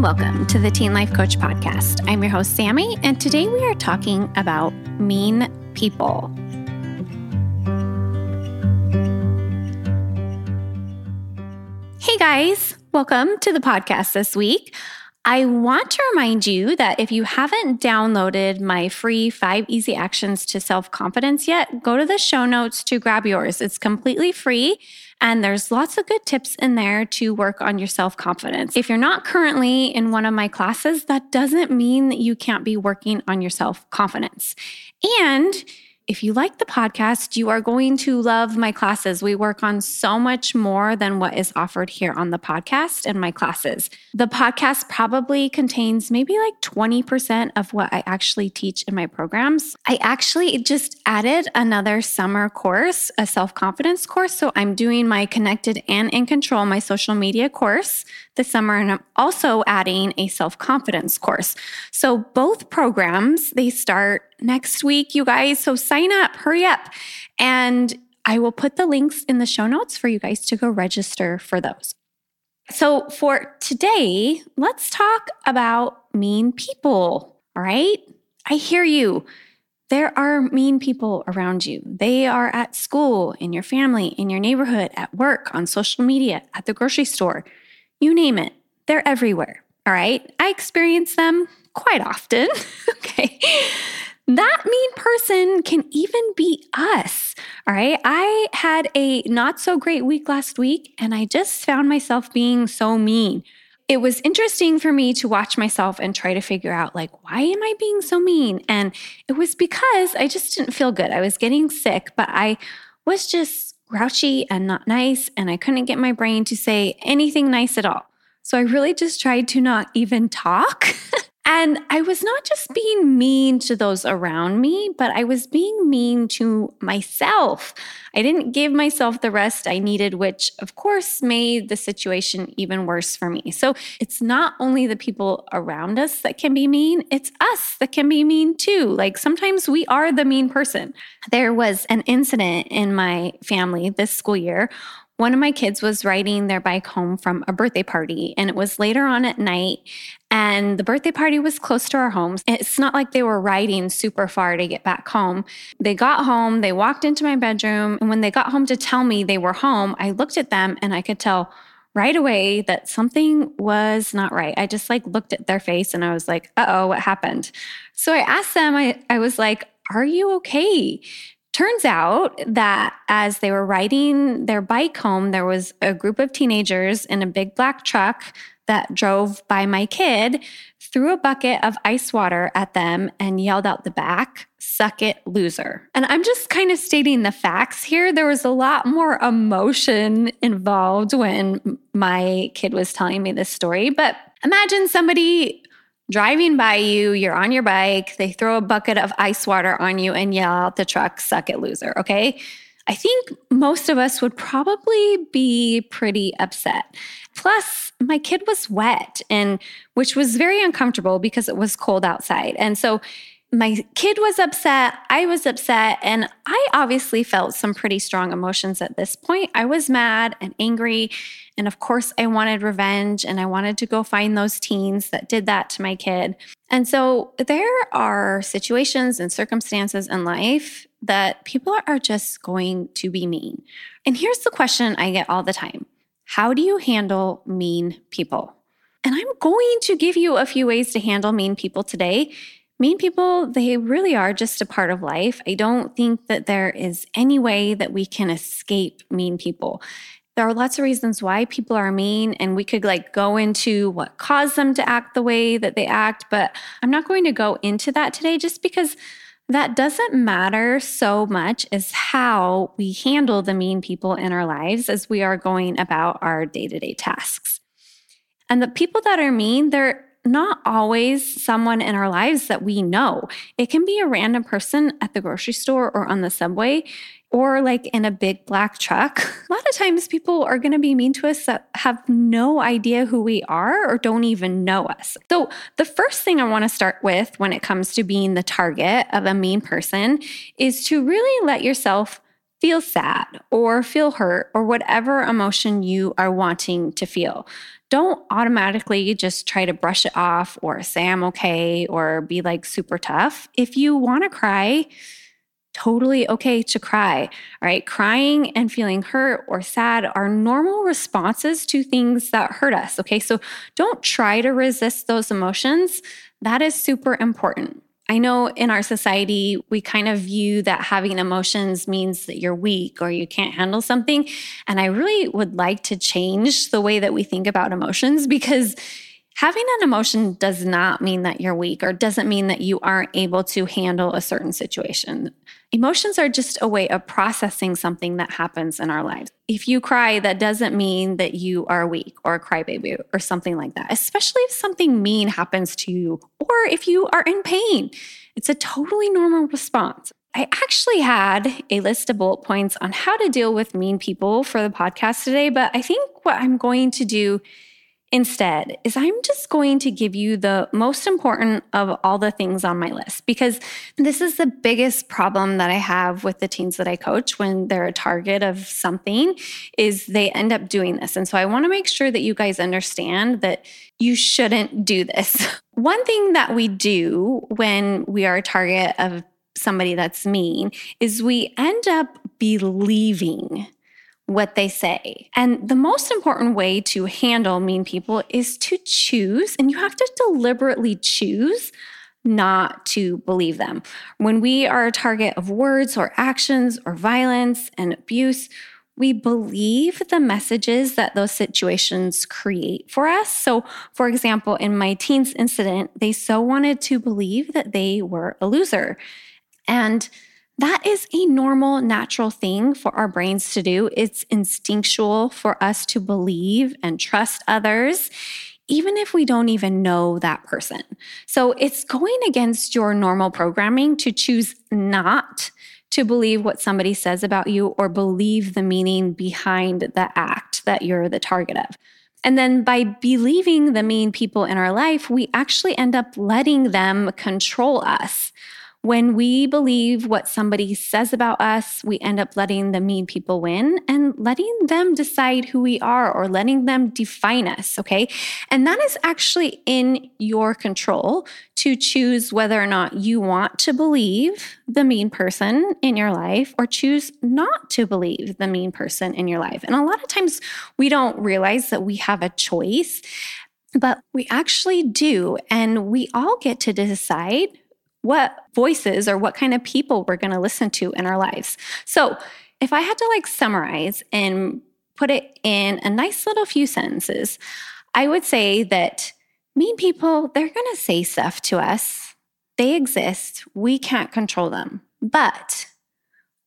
welcome to the Teen Life Coach Podcast. I'm your host, Sammy, and today we are talking about mean people. Hey guys, welcome to the podcast this week. I want to remind you that if you haven't downloaded my free five easy actions to self confidence yet, go to the show notes to grab yours. It's completely free. And there's lots of good tips in there to work on your self confidence. If you're not currently in one of my classes, that doesn't mean that you can't be working on your self confidence. And if you like the podcast, you are going to love my classes. We work on so much more than what is offered here on the podcast and my classes. The podcast probably contains maybe like 20% of what I actually teach in my programs. I actually just added another summer course, a self confidence course. So I'm doing my connected and in control, my social media course this summer. And I'm also adding a self confidence course. So both programs, they start next week, you guys. So sign up, hurry up. And I will put the links in the show notes for you guys to go register for those. So for today, let's talk about mean people. All right. I hear you. There are mean people around you. They are at school, in your family, in your neighborhood, at work, on social media, at the grocery store. You name it, they're everywhere. All right. I experience them quite often. okay that mean person can even be us. All right. I had a not so great week last week, and I just found myself being so mean. It was interesting for me to watch myself and try to figure out, like, why am I being so mean? And it was because I just didn't feel good. I was getting sick, but I was just grouchy and not nice, and I couldn't get my brain to say anything nice at all. So I really just tried to not even talk. And I was not just being mean to those around me, but I was being mean to myself. I didn't give myself the rest I needed, which of course made the situation even worse for me. So it's not only the people around us that can be mean, it's us that can be mean too. Like sometimes we are the mean person. There was an incident in my family this school year one of my kids was riding their bike home from a birthday party, and it was later on at night. And the birthday party was close to our homes. It's not like they were riding super far to get back home. They got home, they walked into my bedroom, and when they got home to tell me they were home, I looked at them and I could tell right away that something was not right. I just like looked at their face and I was like, uh oh, what happened? So I asked them, I, I was like, are you okay? Turns out that as they were riding their bike home, there was a group of teenagers in a big black truck that drove by my kid, threw a bucket of ice water at them, and yelled out the back, Suck it, loser. And I'm just kind of stating the facts here. There was a lot more emotion involved when my kid was telling me this story. But imagine somebody driving by you, you're on your bike, they throw a bucket of ice water on you and yell out the truck, suck it, loser. Okay. I think most of us would probably be pretty upset. Plus, my kid was wet and which was very uncomfortable because it was cold outside. And so my kid was upset. I was upset. And I obviously felt some pretty strong emotions at this point. I was mad and angry. And of course, I wanted revenge and I wanted to go find those teens that did that to my kid. And so there are situations and circumstances in life that people are just going to be mean. And here's the question I get all the time How do you handle mean people? And I'm going to give you a few ways to handle mean people today mean people, they really are just a part of life. I don't think that there is any way that we can escape mean people. There are lots of reasons why people are mean, and we could like go into what caused them to act the way that they act, but I'm not going to go into that today just because that doesn't matter so much as how we handle the mean people in our lives as we are going about our day to day tasks. And the people that are mean, they're not always someone in our lives that we know. It can be a random person at the grocery store or on the subway or like in a big black truck. A lot of times people are going to be mean to us that have no idea who we are or don't even know us. So, the first thing I want to start with when it comes to being the target of a mean person is to really let yourself feel sad or feel hurt or whatever emotion you are wanting to feel. don't automatically just try to brush it off or say I'm okay or be like super tough. If you want to cry, totally okay to cry. All right. Crying and feeling hurt or sad are normal responses to things that hurt us. Okay. So don't try to resist those emotions. That is super important. I know in our society, we kind of view that having emotions means that you're weak or you can't handle something. And I really would like to change the way that we think about emotions because having an emotion does not mean that you're weak or doesn't mean that you aren't able to handle a certain situation. Emotions are just a way of processing something that happens in our lives. If you cry, that doesn't mean that you are weak or a crybaby or something like that, especially if something mean happens to you or if you are in pain. It's a totally normal response. I actually had a list of bullet points on how to deal with mean people for the podcast today, but I think what I'm going to do instead is I'm just going to give you the most important of all the things on my list because this is the biggest problem that I have with the teens that I coach when they're a target of something is they end up doing this. And so I want to make sure that you guys understand that you shouldn't do this. One thing that we do when we are a target of somebody that's mean is we end up believing what they say. And the most important way to handle mean people is to choose, and you have to deliberately choose not to believe them. When we are a target of words or actions or violence and abuse, we believe the messages that those situations create for us. So, for example, in my teens incident, they so wanted to believe that they were a loser. And that is a normal, natural thing for our brains to do. It's instinctual for us to believe and trust others, even if we don't even know that person. So it's going against your normal programming to choose not to believe what somebody says about you or believe the meaning behind the act that you're the target of. And then by believing the mean people in our life, we actually end up letting them control us. When we believe what somebody says about us, we end up letting the mean people win and letting them decide who we are or letting them define us. Okay. And that is actually in your control to choose whether or not you want to believe the mean person in your life or choose not to believe the mean person in your life. And a lot of times we don't realize that we have a choice. But we actually do. And we all get to decide what voices or what kind of people we're going to listen to in our lives. So, if I had to like summarize and put it in a nice little few sentences, I would say that mean people, they're going to say stuff to us. They exist. We can't control them, but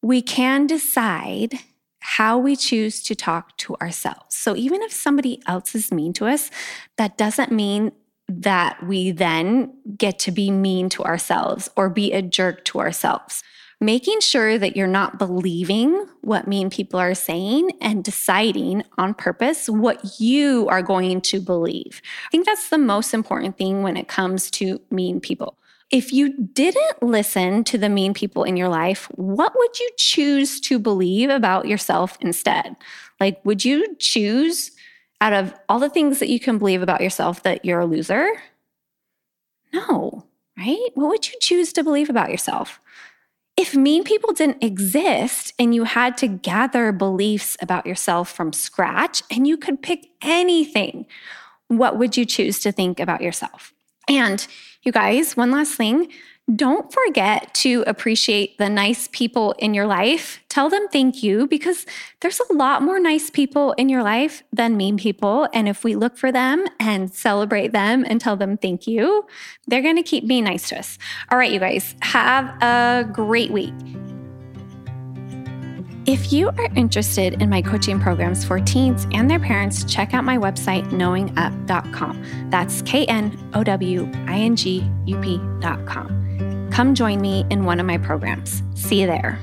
we can decide how we choose to talk to ourselves. So even if somebody else is mean to us, that doesn't mean that we then get to be mean to ourselves or be a jerk to ourselves. Making sure that you're not believing what mean people are saying and deciding on purpose what you are going to believe. I think that's the most important thing when it comes to mean people. If you didn't listen to the mean people in your life, what would you choose to believe about yourself instead? Like, would you choose out of all the things that you can believe about yourself that you're a loser? No, right? What would you choose to believe about yourself? If mean people didn't exist and you had to gather beliefs about yourself from scratch and you could pick anything, what would you choose to think about yourself? And you guys, one last thing don't forget to appreciate the nice people in your life. Tell them thank you because there's a lot more nice people in your life than mean people. And if we look for them and celebrate them and tell them thank you, they're going to keep being nice to us. All right, you guys, have a great week. If you are interested in my coaching programs for teens and their parents, check out my website, knowingup.com. That's K N O W I N G U P.com. Come join me in one of my programs. See you there.